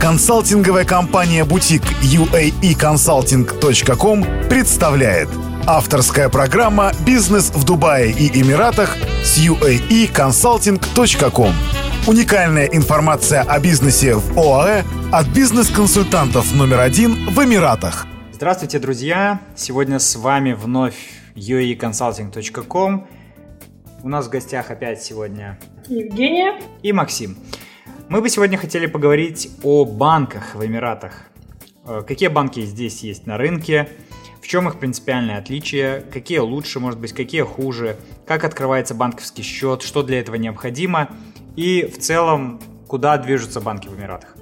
Консалтинговая компания «Бутик» uaeconsulting.com представляет Авторская программа «Бизнес в Дубае и Эмиратах» с uaeconsulting.com Уникальная информация о бизнесе в ОАЭ от бизнес-консультантов номер один в Эмиратах. Здравствуйте, друзья! Сегодня с вами вновь uaeconsulting.com У нас в гостях опять сегодня Евгения и Максим. Мы бы сегодня хотели поговорить о банках в Эмиратах. Э, какие банки здесь есть на рынке, в чем их принципиальное отличие, какие лучше, может быть, какие хуже, как открывается банковский счет, что для этого необходимо и в целом, куда движутся банки в Эмиратах.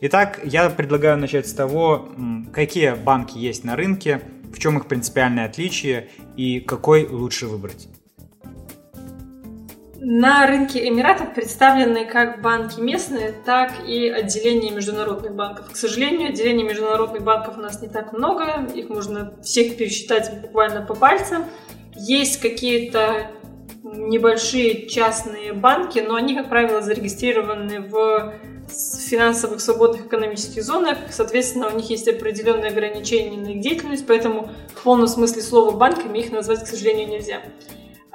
Итак, я предлагаю начать с того, какие банки есть на рынке, в чем их принципиальное отличие и какой лучше выбрать. На рынке Эмиратов представлены как банки местные, так и отделения международных банков. К сожалению, отделений международных банков у нас не так много, их можно всех пересчитать буквально по пальцам. Есть какие-то небольшие частные банки, но они, как правило, зарегистрированы в финансовых свободных экономических зонах, соответственно, у них есть определенные ограничения на их деятельность, поэтому в полном смысле слова банками их назвать, к сожалению, нельзя.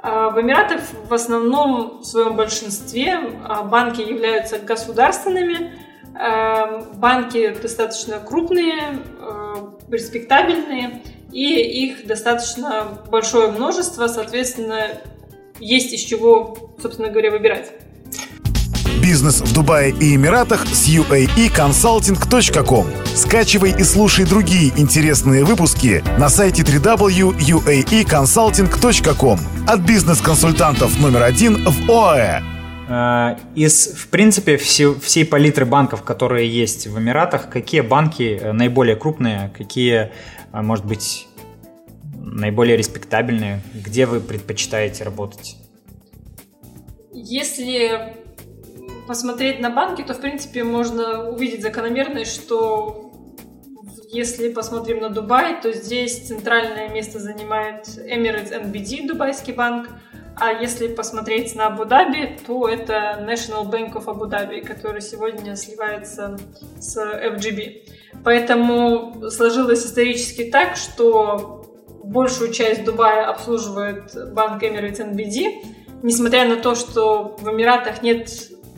А, в Эмиратах в основном в своем большинстве а, банки являются государственными, а, банки достаточно крупные, респектабельные, и их достаточно большое множество, соответственно, есть из чего, собственно говоря, выбирать. Бизнес в Дубае и Эмиратах с uaeconsulting.com. Скачивай и слушай другие интересные выпуски на сайте www.uaeconsulting.com от бизнес-консультантов номер один в ОАЭ. Э, из, в принципе, все, всей палитры банков, которые есть в Эмиратах, какие банки э, наиболее крупные, какие, э, может быть, наиболее респектабельные, где вы предпочитаете работать? Если посмотреть на банки, то, в принципе, можно увидеть закономерность, что если посмотрим на Дубай, то здесь центральное место занимает Emirates NBD, дубайский банк, а если посмотреть на Абу-Даби, то это National Bank of Abu Dhabi, который сегодня сливается с FGB. Поэтому сложилось исторически так, что большую часть Дубая обслуживает банк Emirates NBD, несмотря на то, что в Эмиратах нет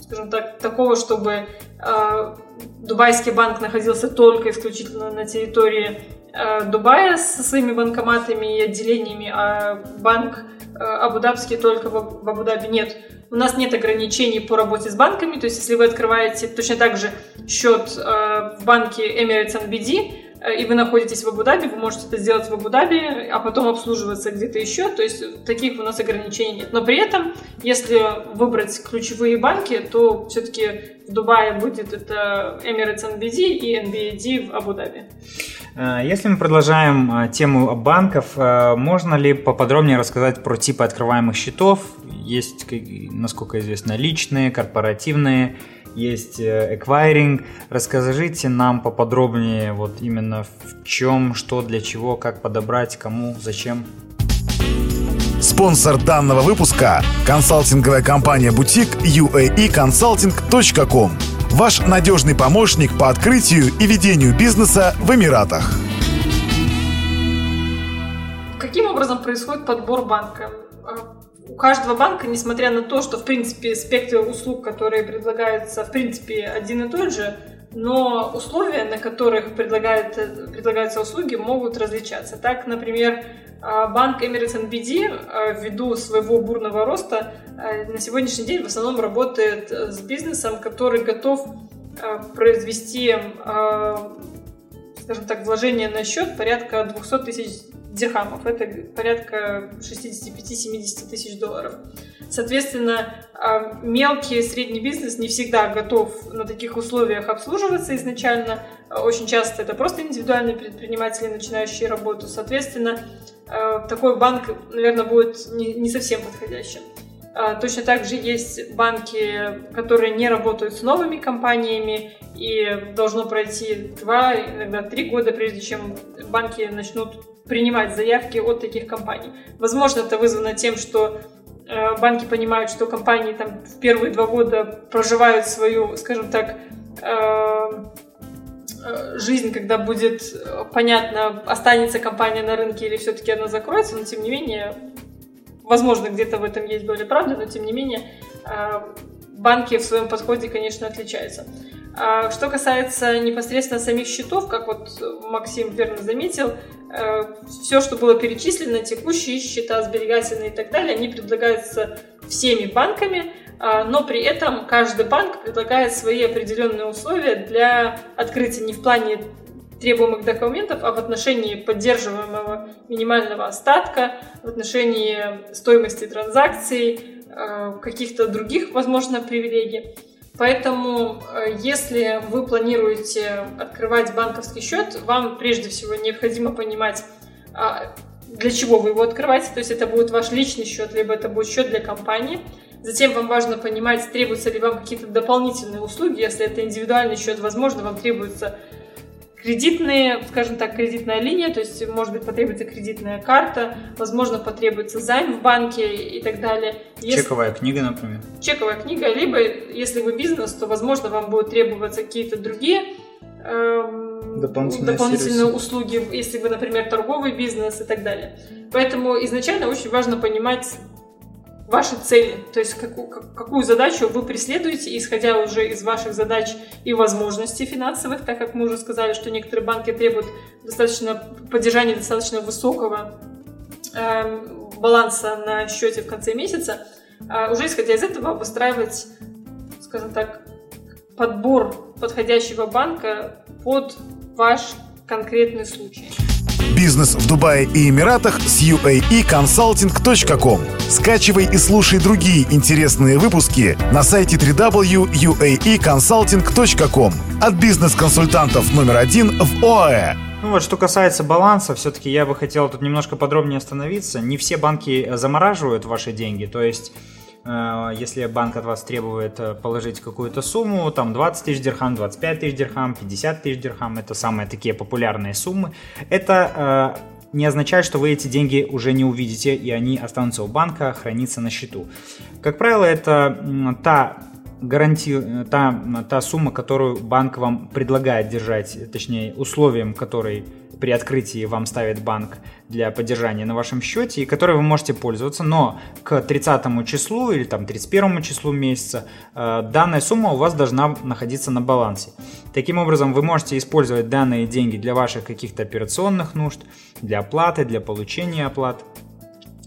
скажем так, такого, чтобы э, Дубайский банк находился только исключительно на территории э, Дубая со своими банкоматами и отделениями, а банк э, Абу-Дабский только в, Абу-Даби нет. У нас нет ограничений по работе с банками, то есть если вы открываете точно так же счет в банке Emirates NBD, и вы находитесь в Абу-Даби, вы можете это сделать в Абу-Даби, а потом обслуживаться где-то еще. То есть таких у нас ограничений нет. Но при этом, если выбрать ключевые банки, то все-таки в Дубае будет это Emirates NBD и NBAD в Абу-Даби. Э, если мы продолжаем э, тему банков, можно ли поподробнее рассказать про типы открываемых счетов? Есть, насколько известно, личные, корпоративные есть эквайринг. Расскажите нам поподробнее вот именно в чем, что, для чего, как подобрать, кому, зачем. Спонсор данного выпуска – консалтинговая компания «Бутик» uaeconsulting.com. Ваш надежный помощник по открытию и ведению бизнеса в Эмиратах. Каким образом происходит подбор банка? У каждого банка, несмотря на то, что, в принципе, спектр услуг, которые предлагаются, в принципе, один и тот же, но условия, на которых предлагают, предлагаются услуги, могут различаться. Так, например, а, банк Emirates NBD а, ввиду своего бурного роста а, на сегодняшний день в основном работает с бизнесом, который готов произвести, скажем так, вложение на счет порядка 200 тысяч дирхамов. Это порядка 65-70 тысяч долларов. Соответственно, а, мелкий и средний бизнес не всегда готов на таких условиях обслуживаться изначально. Очень часто это просто индивидуальные предприниматели, начинающие работу. Соответственно, а, такой банк, наверное, будет не совсем подходящим. А, точно так же есть банки, которые не работают с новыми компаниями, и должно пройти два, иногда три года, прежде чем банки начнут принимать заявки от таких компаний. Возможно, это вызвано тем, что э, банки понимают, что компании там в первые два года проживают свою, скажем так, э, э, жизнь, когда будет понятно, останется компания на рынке или все-таки она закроется, но тем не менее, возможно, где-то в этом есть доля правды, но тем не менее, э, банки в своем подходе, конечно, отличаются. А что касается непосредственно самих счетов, как вот Максим верно заметил, все, что было перечислено, текущие счета, сберегательные и так далее, они предлагаются всеми банками, а, но при этом каждый банк предлагает свои определенные условия для открытия не в плане требуемых документов, а в отношении поддерживаемого минимального остатка, в отношении стоимости транзакций, а, каких-то других, возможно, привилегий. Поэтому, э, если вы планируете открывать банковский счет, вам прежде всего необходимо понимать, а, для чего вы его открываете. То есть это будет ваш личный счет, либо это будет счет для компании – Затем вам важно понимать, требуются ли вам какие-то дополнительные услуги. Если это индивидуальный счет, возможно, вам требуется кредитные, скажем так, кредитная линия, то есть, может быть, потребуется кредитная карта, возможно, потребуется займ в банке и так далее. Если... Чековая книга, например. Чековая книга, либо, если вы бизнес, то, возможно, вам будут требоваться какие-то другие эм, дополнительные, дополнительные услуги, если вы, например, торговый бизнес и так далее. Поэтому изначально очень важно понимать ваши цели, то есть какую, какую задачу вы преследуете, исходя уже из ваших задач и возможностей финансовых, так как мы уже сказали, что некоторые банки требуют достаточно поддержания достаточно высокого э, баланса на счете в конце месяца, э, уже исходя из этого выстраивать, скажем так, подбор подходящего банка под ваш конкретный случай. Бизнес в Дубае и Эмиратах с uaeconsulting.com. Скачивай и слушай другие интересные выпуски на сайте www.uaeconsulting.com от бизнес-консультантов номер один в ОАЭ. Ну вот, что касается баланса, все-таки я бы хотел тут немножко подробнее остановиться. Не все банки замораживают ваши деньги, то есть Э, если банк от вас требует э, положить какую-то сумму, там 20 тысяч дирхам, 25 тысяч дирхам, 50 тысяч дирхам, это самые такие популярные суммы, это э, не означает, что вы эти деньги уже не увидите, и они останутся у банка, храниться на счету. Как правило, это та гаранти... та, та сумма, которую банк вам предлагает держать, точнее, условием, который при открытии вам ставит банк для поддержания на вашем счете, и которой вы можете пользоваться, но к 30 числу или там 31 числу месяца э, данная сумма у вас должна находиться на балансе. Таким образом, вы можете использовать данные деньги для ваших каких-то операционных нужд, для оплаты, для получения оплат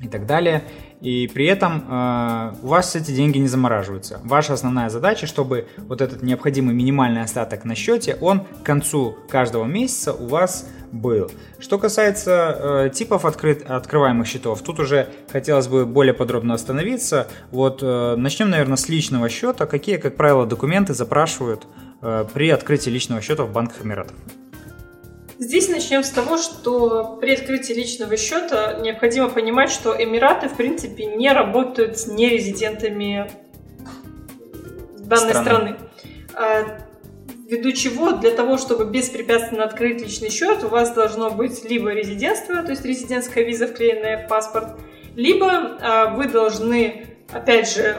и так далее. И при этом э, у вас эти деньги не замораживаются. Ваша основная задача, чтобы вот этот необходимый минимальный остаток на счете, он к концу каждого месяца у вас был. Что касается э, типов открыт, открываемых счетов, тут уже хотелось бы более подробно остановиться. Вот э, начнем, наверное, с личного счета. Какие, как правило, документы запрашивают э, при открытии личного счета в банках Эмиратов? Здесь начнем с того, что при открытии личного счета необходимо понимать, что Эмираты, в принципе, не работают с нерезидентами данной страны. страны. А, ввиду чего для того, чтобы беспрепятственно открыть личный счет, у вас должно быть либо резидентство, то есть резидентская виза, вклеенная в паспорт, либо э, вы должны, опять же,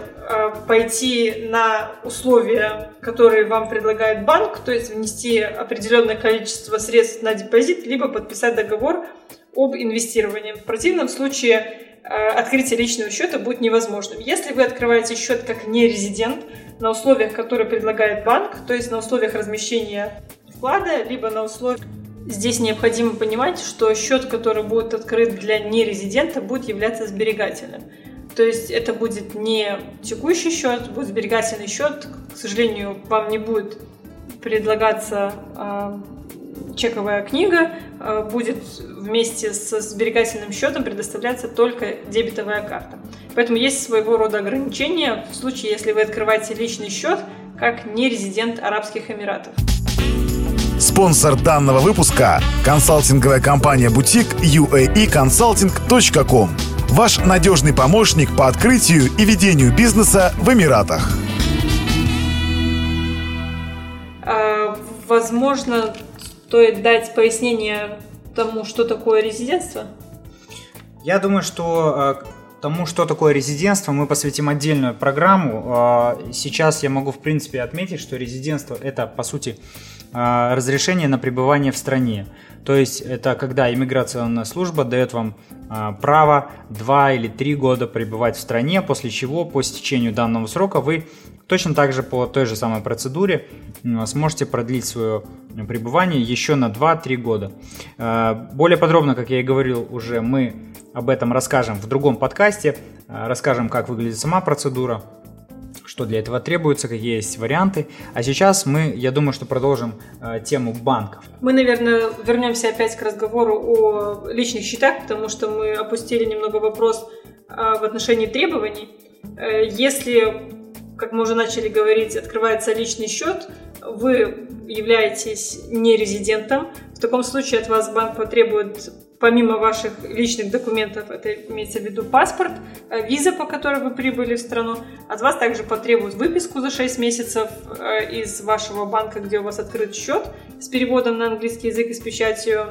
пойти на условия, которые вам предлагает банк, то есть внести определенное количество средств на депозит, либо подписать договор об инвестировании. В противном случае э, открытие личного счета будет невозможным. Если вы открываете счет как нерезидент, на условиях, которые предлагает банк, то есть на условиях размещения вклада, либо на условиях Здесь необходимо понимать, что счет, который будет открыт для нерезидента, будет являться сберегательным. То есть это будет не текущий счет, будет сберегательный счет. К сожалению, вам не будет предлагаться а, чековая книга, а, будет вместе с сберегательным счетом предоставляться только дебетовая карта. Поэтому есть своего рода ограничения в случае, если вы открываете личный счет как не резидент Арабских Эмиратов. Спонсор данного выпуска – консалтинговая компания «Бутик» uaeconsulting.com. Ваш надежный помощник по открытию и ведению бизнеса в Эмиратах. А, возможно, стоит дать пояснение тому, что такое резидентство? Я думаю, что тому, что такое резидентство, мы посвятим отдельную программу. А, сейчас я могу, в принципе, отметить, что резидентство – это, по сути, а, разрешение на пребывание в стране. То есть это когда иммиграционная служба дает вам а, право 2 или 3 года пребывать в стране, после чего по стечению данного срока вы точно так же по той же самой процедуре сможете продлить свое пребывание еще на 2-3 года. Более подробно, как я и говорил уже, мы об этом расскажем в другом подкасте. Э, расскажем, как выглядит сама процедура, что для этого требуется, какие есть варианты. А сейчас мы, я думаю, что продолжим э, тему банков. Мы, наверное, вернемся опять к разговору о личных счетах, потому что мы опустили немного вопрос э, в отношении требований. Э, если, как мы уже начали говорить, открывается личный счет, вы являетесь не резидентом, в таком случае от вас банк потребует помимо ваших личных документов, это имеется в виду паспорт, э, виза, по которой вы прибыли в страну, от вас также потребуют выписку за 6 месяцев э, из вашего банка, где у вас открыт счет, с переводом на английский язык и с печатью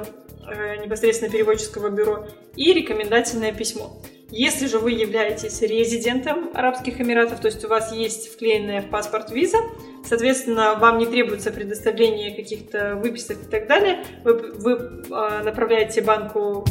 непосредственно переводческого бюро, и рекомендательное письмо. Если же вы являетесь резидентом Арабских Эмиратов, то есть у вас есть вклеенная в паспорт виза, соответственно, вам не требуется предоставление каких-то выписок и так далее, вы, вы э, направляете банку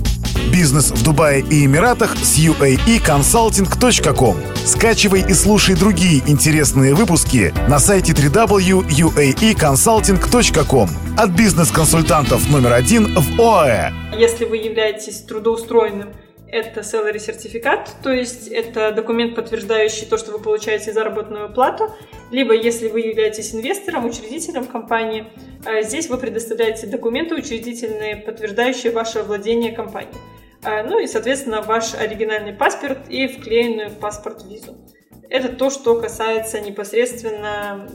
Бизнес в Дубае и Эмиратах с uaeconsulting.com. Скачивай и слушай другие интересные выпуски на сайте www.uaeconsulting.com от бизнес-консультантов номер один в ОАЭ. Если вы являетесь трудоустроенным это salary сертификат, то есть это документ, подтверждающий то, что вы получаете заработную плату, либо если вы являетесь инвестором, учредителем компании, э, здесь вы предоставляете документы учредительные, подтверждающие ваше владение компанией. Э, ну и, соответственно, ваш оригинальный паспорт и вклеенную в паспорт визу. Это то, что касается непосредственно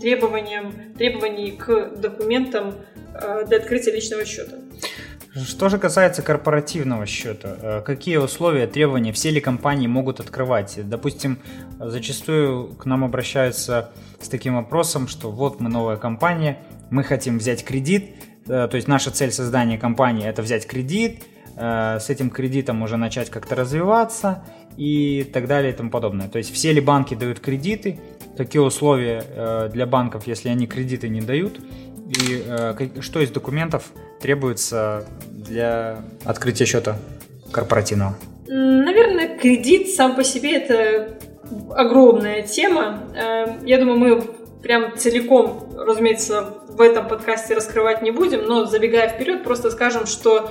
требованиям, требований к документам э, для открытия личного счета. Что же касается корпоративного счета, э, какие условия, требования все ли компании могут открывать? Допустим, зачастую к нам обращаются с таким вопросом, что вот мы новая компания, мы хотим взять кредит, э, то есть наша цель создания компании это взять кредит, э, с этим кредитом уже начать как-то развиваться и так далее и тому подобное. То есть все ли банки дают кредиты, какие условия для банков, если они кредиты не дают, и что из документов требуется для открытия счета корпоративного? Наверное, кредит сам по себе это огромная тема. Эм, я думаю, мы прям целиком, разумеется, в этом подкасте раскрывать не будем, но забегая вперед, просто скажем, что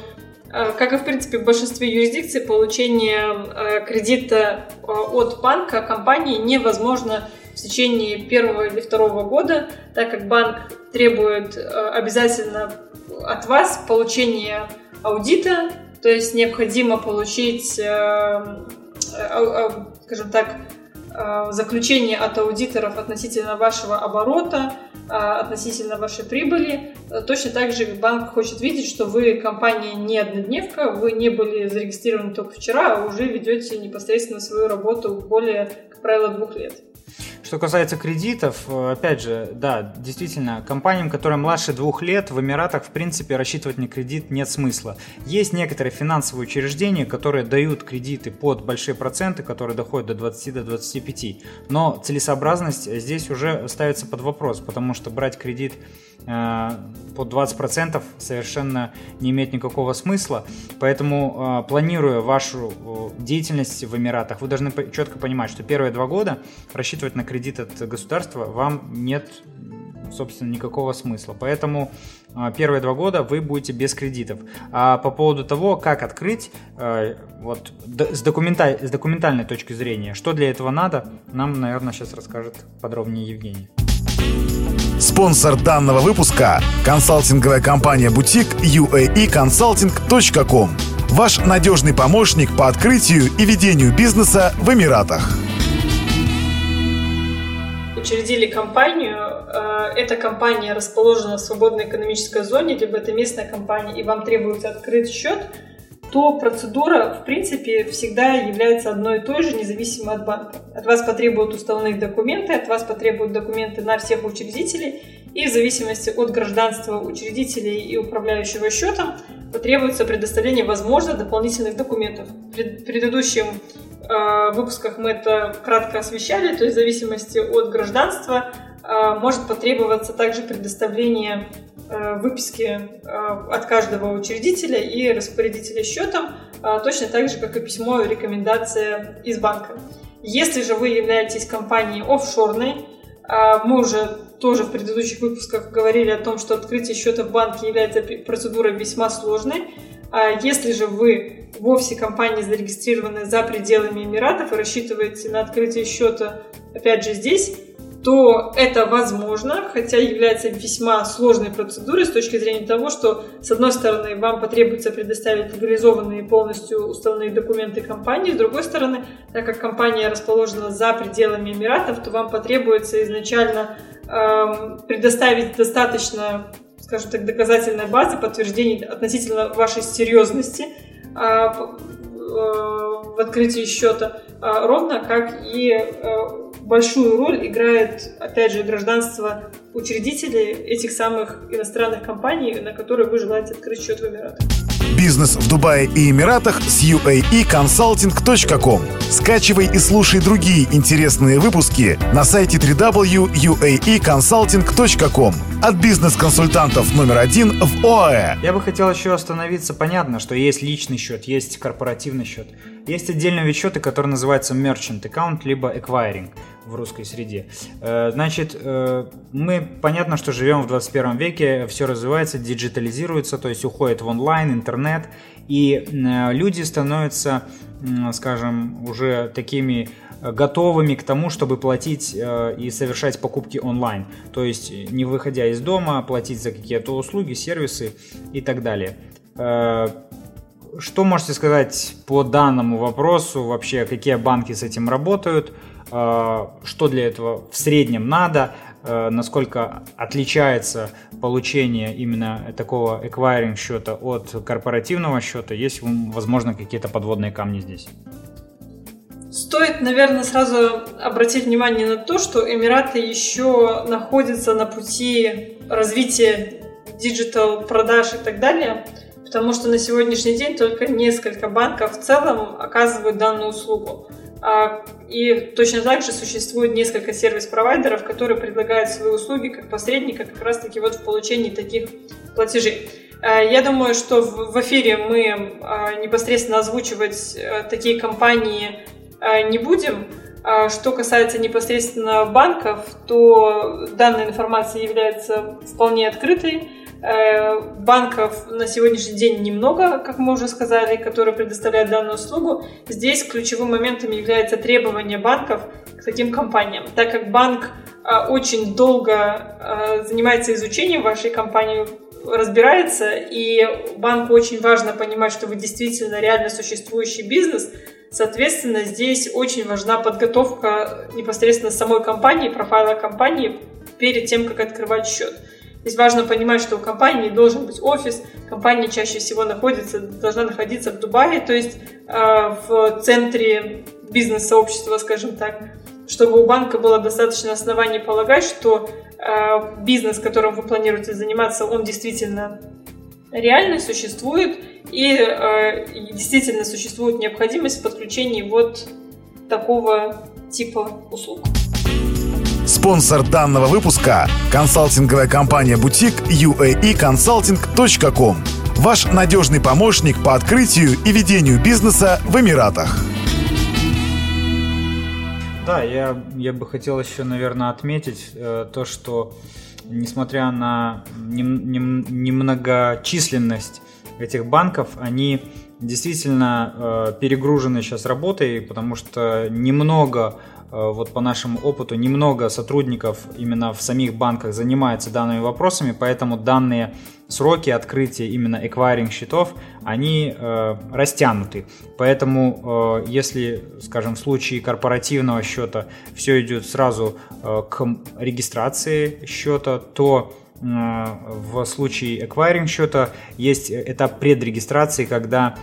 э, как и в принципе в большинстве юрисдикций, получение э, кредита э, от банка компании невозможно в течение первого или второго года, так как банк требует обязательно от вас получение аудита, то есть необходимо получить, э, э, скажем так, э, заключение от аудиторов относительно вашего оборота, относительно вашей прибыли. Точно так же банк хочет видеть, что вы компания не однодневка, вы не были зарегистрированы только вчера, а уже ведете непосредственно свою работу более, как правило, двух лет. Что касается кредитов, э, опять же, да, действительно, компаниям, которые младше двух лет, в Эмиратах, в принципе, рассчитывать на кредит нет смысла. Есть некоторые финансовые учреждения, которые дают кредиты под большие проценты, которые доходят до 20-25. Но целесообразность здесь уже ставится под вопрос, потому что брать кредит э, под 20% совершенно не имеет никакого смысла. Поэтому, э, планируя вашу деятельность в Эмиратах, вы должны четко понимать, что первые два года рассчитывать на кредит кредит от государства, вам нет, собственно, никакого смысла. Поэтому а, первые два года вы будете без кредитов. А по поводу того, как открыть, э, вот с, документаль, с документальной точки зрения, что для этого надо, нам, наверное, сейчас расскажет подробнее Евгений. Спонсор данного выпуска – консалтинговая компания «Бутик» uaeconsulting.com. Ваш надежный помощник по открытию и ведению бизнеса в Эмиратах учредили компанию, э, эта компания расположена в свободной экономической зоне, либо это местная компания, и вам требуется открыть счет, то процедура, в принципе, всегда является одной и той же, независимо от банка. От вас потребуют уставные документы, от вас потребуют документы на всех учредителей, и в зависимости от гражданства учредителей и управляющего счетом потребуется предоставление, возможно, дополнительных документов. В предыдущем э, выпусках мы это кратко освещали, то есть в зависимости от гражданства э, может потребоваться также предоставление э, выписки от каждого учредителя и распорядителя счетом, точно так же, как и письмо рекомендация из банка. Если же вы являетесь компанией офшорной, мы уже тоже в предыдущих выпусках говорили о том, что открытие счета в банке является процедурой весьма сложной. Если же вы вовсе компания зарегистрированы за пределами Эмиратов и рассчитываете на открытие счета, опять же, здесь, то это возможно, хотя является весьма сложной процедурой с точки зрения того, что, с одной стороны, вам потребуется предоставить легализованные полностью уставные документы компании, с другой стороны, так как компания расположена за пределами Эмиратов, то вам потребуется изначально эм, предоставить достаточно, скажем так, доказательной базы подтверждений относительно вашей серьезности а, в открытии счета, а, ровно как и а, большую роль играет, опять же, гражданство учредителей этих самых иностранных компаний, на которые вы желаете открыть счет в Эмиратах. Бизнес в Дубае и Эмиратах с uaeconsulting.com. Скачивай и слушай другие интересные выпуски на сайте www.uaeconsulting.com от бизнес-консультантов номер один в ОАЭ. Я бы хотел еще остановиться. Понятно, что есть личный счет, есть корпоративный счет. Есть отдельные счеты, который называется Merchant Account, либо Acquiring в русской среде. Э, значит, э, мы, понятно, что живем в 21 веке, все развивается, диджитализируется, то есть уходит в онлайн, интернет, и э, люди становятся, скажем, уже такими готовыми к тому, чтобы платить и совершать покупки онлайн. То есть не выходя из дома, платить за какие-то услуги, сервисы и так далее. Что можете сказать по данному вопросу? Вообще, какие банки с этим работают? Что для этого в среднем надо? Насколько отличается получение именно такого acquiring счета от корпоративного счета? Есть, возможно, какие-то подводные камни здесь? Стоит, наверное, сразу обратить внимание на то, что Эмираты еще находятся на пути развития диджитал продаж и так далее – потому что на сегодняшний день только несколько банков в целом оказывают данную услугу. А, и точно так же существует несколько сервис-провайдеров, которые предлагают свои услуги как посредника как раз-таки вот в получении таких платежей. А, я думаю, что в эфире мы а, непосредственно озвучивать такие компании не будем. Что касается непосредственно банков, то данная информация является вполне открытой. Э, банков на сегодняшний день немного, как мы уже сказали, которые предоставляют данную услугу. Здесь ключевым моментом является требование банков к таким компаниям. Так как банк э, очень долго э, занимается изучением вашей компании, разбирается, и банку очень важно понимать, что вы действительно реально существующий бизнес, Соответственно, здесь очень важна подготовка непосредственно самой компании, профайла компании перед тем, как открывать счет. Здесь важно понимать, что у компании должен быть офис, компания чаще всего находится, должна находиться в Дубае, то есть э, в центре бизнес-сообщества, скажем так, чтобы у банка было достаточно оснований полагать, что э, бизнес, которым вы планируете заниматься, он действительно реально существует и э, действительно существует необходимость в подключении вот такого типа услуг. Спонсор данного выпуска – консалтинговая компания «Бутик» uaeconsulting.com. Ваш надежный помощник по открытию и ведению бизнеса в Эмиратах. Да, я, я бы хотел еще, наверное, отметить э, то, что несмотря на нем, нем, немногочисленность этих банков, они действительно э, перегружены сейчас работой, потому что немного вот по нашему опыту немного сотрудников именно в самих банках занимается данными вопросами, поэтому данные сроки открытия именно эквайринг счетов, они э, растянуты. Поэтому, э, если, скажем, в случае корпоративного счета все идет сразу э, к регистрации счета, то э, в случае эквайринг счета есть этап предрегистрации, когда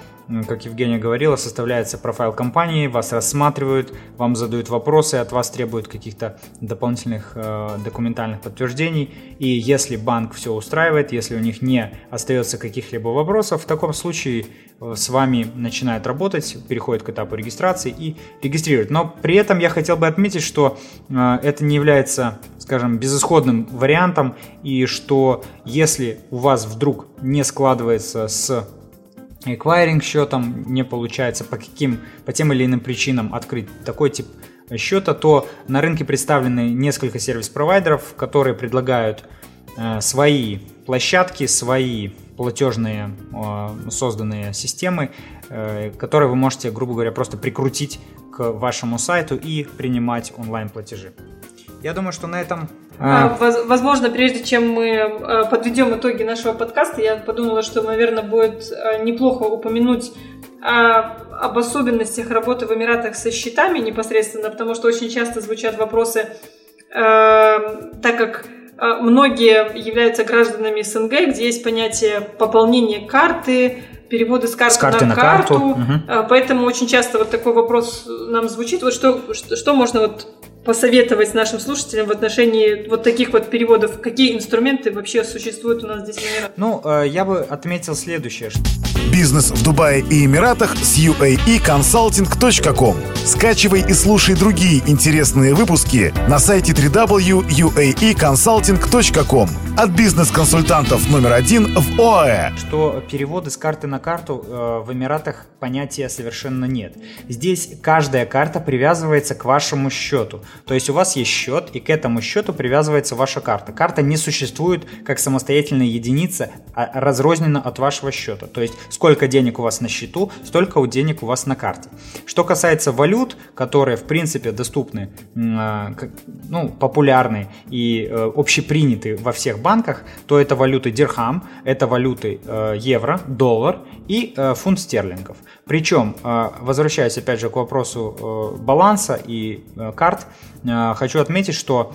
как Евгения говорила, составляется профайл компании, вас рассматривают, вам задают вопросы, от вас требуют каких-то дополнительных э, документальных подтверждений. И если банк все устраивает, если у них не остается каких-либо вопросов, в таком случае э, с вами начинают работать, переходят к этапу регистрации и регистрируют. Но при этом я хотел бы отметить, что э, это не является скажем, безысходным вариантом, и что если у вас вдруг не складывается с эквайринг счетом, не получается по каким, по тем или иным причинам открыть такой тип счета, то на рынке представлены несколько сервис-провайдеров, которые предлагают э, свои площадки, свои платежные э, созданные системы, э, которые вы можете, грубо говоря, просто прикрутить к вашему сайту и принимать онлайн-платежи. Я думаю, что на этом... А, а возможно, прежде чем мы э, подведем итоги нашего подкаста, я подумала, что, наверное, будет э, неплохо упомянуть об особенностях работы в Эмиратах со счетами непосредственно, потому что очень часто звучат вопросы, э, так как многие являются гражданами СНГ, где есть понятие пополнения карты, переводы с карты, с карты на, на карту. карту. Угу. Поэтому очень часто вот такой вопрос нам звучит. Вот что, что, что можно вот посоветовать нашим слушателям в отношении вот таких вот переводов? Какие инструменты вообще существуют у нас здесь в Эмиратах? Ну, э, я бы отметил следующее. Бизнес в Дубае и Эмиратах с uaeconsulting.com. Скачивай и слушай другие интересные выпуски на сайте www.uaeconsulting.com от бизнес-консультантов номер один в ОАЭ. Что переводы с карты на карту э, в Эмиратах понятия совершенно нет. Здесь каждая карта привязывается к вашему счету. То есть у вас есть счет, и к этому счету привязывается ваша карта. Карта не существует как самостоятельная единица, а разрознена от вашего счета. То есть сколько денег у вас на счету, столько у денег у вас на карте. Что касается валют, которые в принципе доступны, а, ну, популярны и э, общеприняты во всех банках, то это валюты дирхам, это валюты э, евро, доллар и э, фунт стерлингов. Причем, возвращаясь опять же к вопросу баланса и карт, хочу отметить, что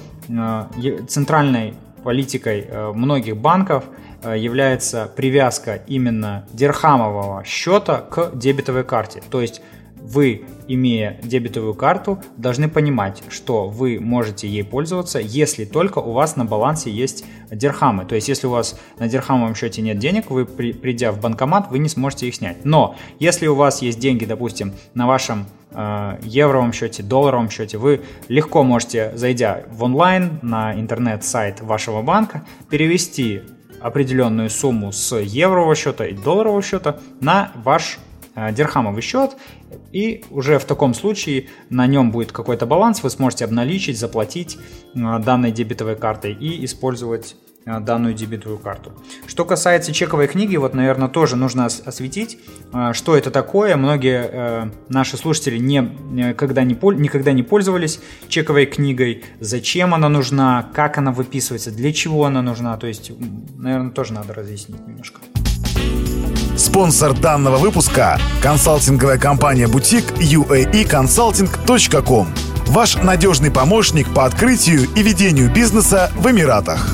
центральной политикой многих банков – Э, является привязка именно дирхамового счета к дебетовой карте. То есть вы, имея дебетовую карту, должны понимать, что вы можете ей пользоваться, если только у вас на балансе есть дирхамы. То есть, если у вас на дирхамовом счете нет денег, вы, при, придя в банкомат, вы не сможете их снять. Но, если у вас есть деньги, допустим, на вашем э, евровом счете, долларовом счете, вы легко можете, зайдя в онлайн на интернет-сайт вашего банка, перевести определенную сумму с еврового счета и долларового счета на ваш дирхамовый счет, и уже в таком случае на нем будет какой-то баланс, вы сможете обналичить, заплатить э, данной дебетовой картой и использовать Э, данную дебетовую карту. Что касается чековой книги, вот, наверное, тоже нужно осветить, э, что это такое. Многие э, наши слушатели не, никогда, не, никогда не пользовались чековой книгой, зачем она нужна, как она выписывается, для чего она нужна. То есть, наверное, тоже надо разъяснить немножко. Спонсор данного выпуска – консалтинговая компания «Бутик» uaeconsulting.com. Ваш надежный помощник по открытию и ведению бизнеса в Эмиратах.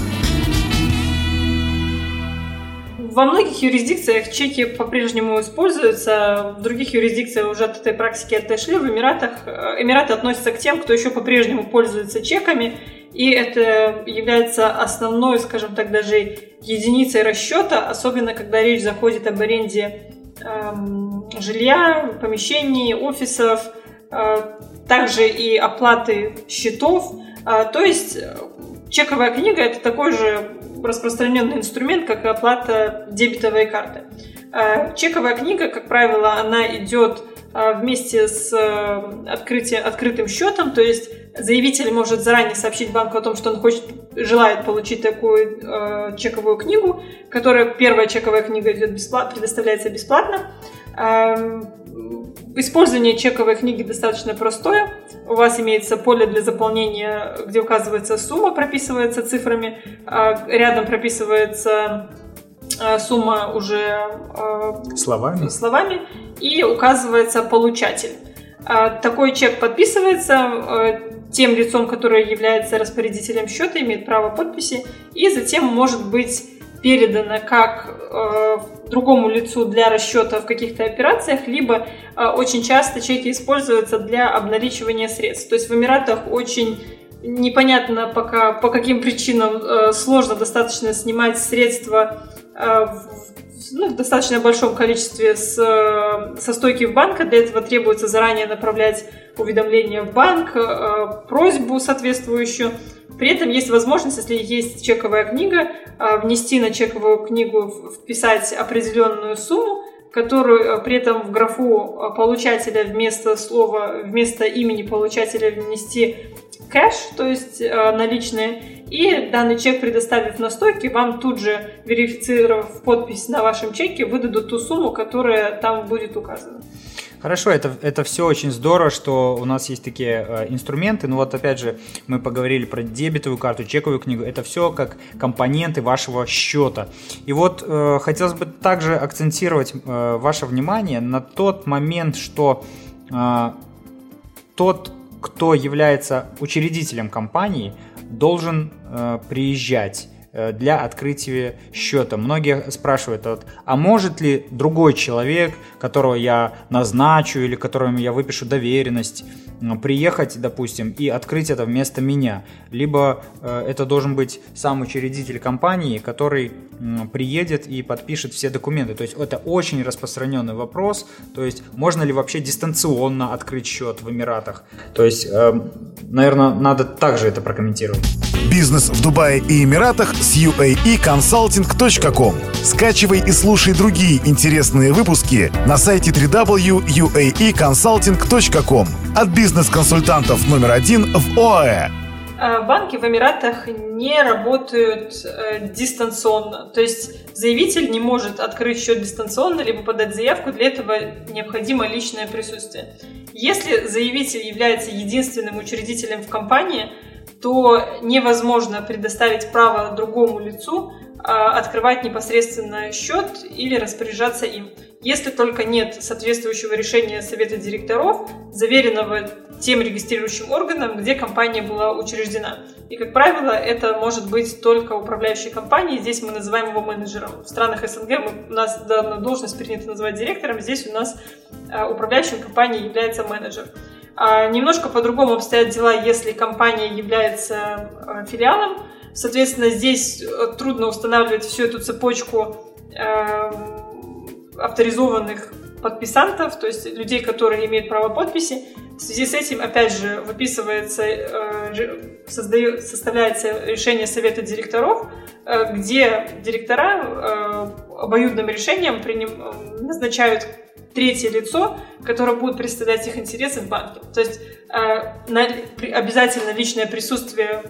Во многих юрисдикциях чеки по-прежнему используются, в других юрисдикциях уже от этой практики отошли. В Эмиратах э, Эмираты относятся к тем, кто еще по-прежнему пользуется чеками, и это является основной, скажем так, даже единицей расчета, особенно когда речь заходит об аренде эм, жилья, помещений, офисов, э, также и оплаты счетов. Э, то есть э, чековая книга это такой же распространенный инструмент, как и оплата дебетовой карты. А, чековая книга, как правило, она идет а, вместе с э, открытием, открытым счетом, то есть заявитель может заранее сообщить банку о том, что он хочет, желает получить такую э, чековую книгу, которая первая чековая книга идет бесплатно, предоставляется бесплатно. Э, Использование чековой книги достаточно простое. У вас имеется поле для заполнения, где указывается сумма, прописывается цифрами, а рядом прописывается а, сумма уже а, словами. словами и указывается получатель. Такой чек подписывается тем лицом, которое является распорядителем счета, имеет право подписи, и затем может быть передано как э, другому лицу для расчета в каких-то операциях, либо э, очень часто чеки используются для обналичивания средств. То есть в Эмиратах очень непонятно пока по каким причинам э, сложно достаточно снимать средства ну, в достаточно большом количестве с, со стойки в банка. Для этого требуется заранее направлять уведомление в банк, э, просьбу соответствующую. При этом есть возможность, если есть чековая книга, э, внести на чековую книгу, вписать определенную сумму, которую э, при этом в графу получателя вместо слова, вместо имени получателя внести кэш, то есть наличные, и данный чек, предоставив на стойке, вам тут же, верифицировав подпись на вашем чеке, выдадут ту сумму, которая там будет указана. Хорошо, это, это все очень здорово, что у нас есть такие э, инструменты. Ну вот опять же, мы поговорили про дебетовую карту, чековую книгу. Это все как компоненты вашего счета. И вот э, хотелось бы также акцентировать э, ваше внимание на тот момент, что э, тот, кто является учредителем компании, должен э, приезжать э, для открытия счета. Многие спрашивают, вот, а может ли другой человек, которого я назначу или которому я выпишу доверенность, приехать, допустим, и открыть это вместо меня. Либо э, это должен быть сам учредитель компании, который приедет и подпишет все документы. То есть это очень распространенный вопрос. То есть можно ли вообще дистанционно открыть счет в Эмиратах? То есть, э, наверное, надо также это прокомментировать. Бизнес в Дубае и Эмиратах с uaeconsulting.com. Скачивай и слушай другие интересные выпуски на сайте www.uaeconsulting.com. От бизнес-консультантов номер один в ОАЭ. Э, банки в Эмиратах не работают э, дистанционно. То есть заявитель не может открыть счет дистанционно, либо подать заявку. Для этого необходимо личное присутствие. Если заявитель является единственным учредителем в компании, то невозможно предоставить право другому лицу э, открывать непосредственно счет или распоряжаться им если только нет соответствующего решения Совета директоров, заверенного тем регистрирующим органом, где компания была учреждена. И, как правило, это может быть только управляющей компанией. Здесь мы называем его менеджером. В странах СНГ мы, у нас данную должность принято называть директором. Здесь у нас а, управляющей компанией является менеджер. А, немножко по-другому обстоят дела, если компания является а, филиалом. Соответственно, здесь э, трудно устанавливать всю эту цепочку эм, авторизованных подписантов, то есть людей, которые имеют право подписи. В связи с этим, опять же, выписывается, э, создает, составляется решение совета директоров, э, где директора э, обоюдным решением приним, назначают третье лицо, которое будет представлять их интересы в банке. То есть обязательно личное присутствие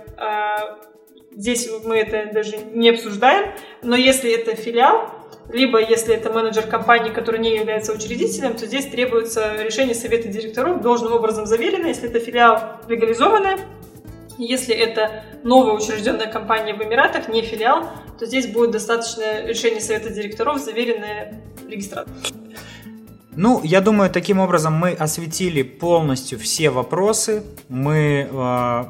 здесь мы это даже не обсуждаем, но если это филиал, либо если это менеджер компании, который не является учредителем, то здесь требуется решение совета директоров должным образом заверено, если это филиал легализованный, если это новая учрежденная компания в Эмиратах, не филиал, то здесь будет достаточно решение совета директоров, заверенное регистратором. Ну, я думаю, таким образом мы осветили полностью все вопросы. Мы э,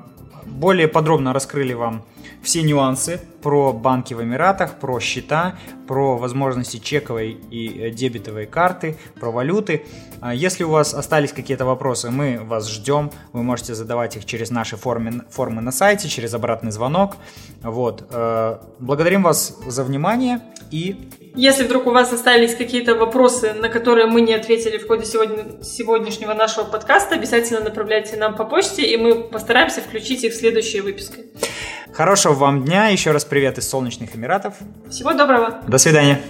более подробно раскрыли вам все нюансы про банки в Эмиратах, про счета, про возможности чековой и э, дебетовой карты, про валюты. А если у вас остались какие-то вопросы, мы вас ждем. Вы можете задавать их через наши формы, формы на сайте, через обратный звонок. Вот. Э, благодарим вас за внимание и если вдруг у вас остались какие-то вопросы, на которые мы не ответили в ходе сегодня, сегодняшнего нашего подкаста, обязательно направляйте нам по почте, и мы постараемся включить их в следующие выпуски. Хорошего вам дня. Еще раз привет из солнечных Эмиратов. Всего доброго. До свидания.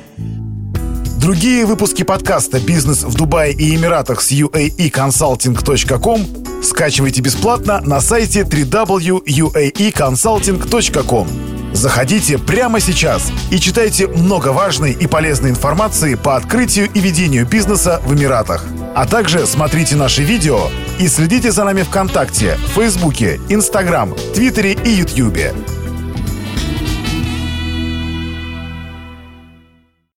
Другие выпуски подкаста «Бизнес в Дубае и Эмиратах» с uaeconsulting.com скачивайте бесплатно на сайте www.uaeconsulting.com. Заходите прямо сейчас и читайте много важной и полезной информации по открытию и ведению бизнеса в Эмиратах. А также смотрите наши видео и следите за нами ВКонтакте, Фейсбуке, Инстаграм, Твиттере и Ютьюбе.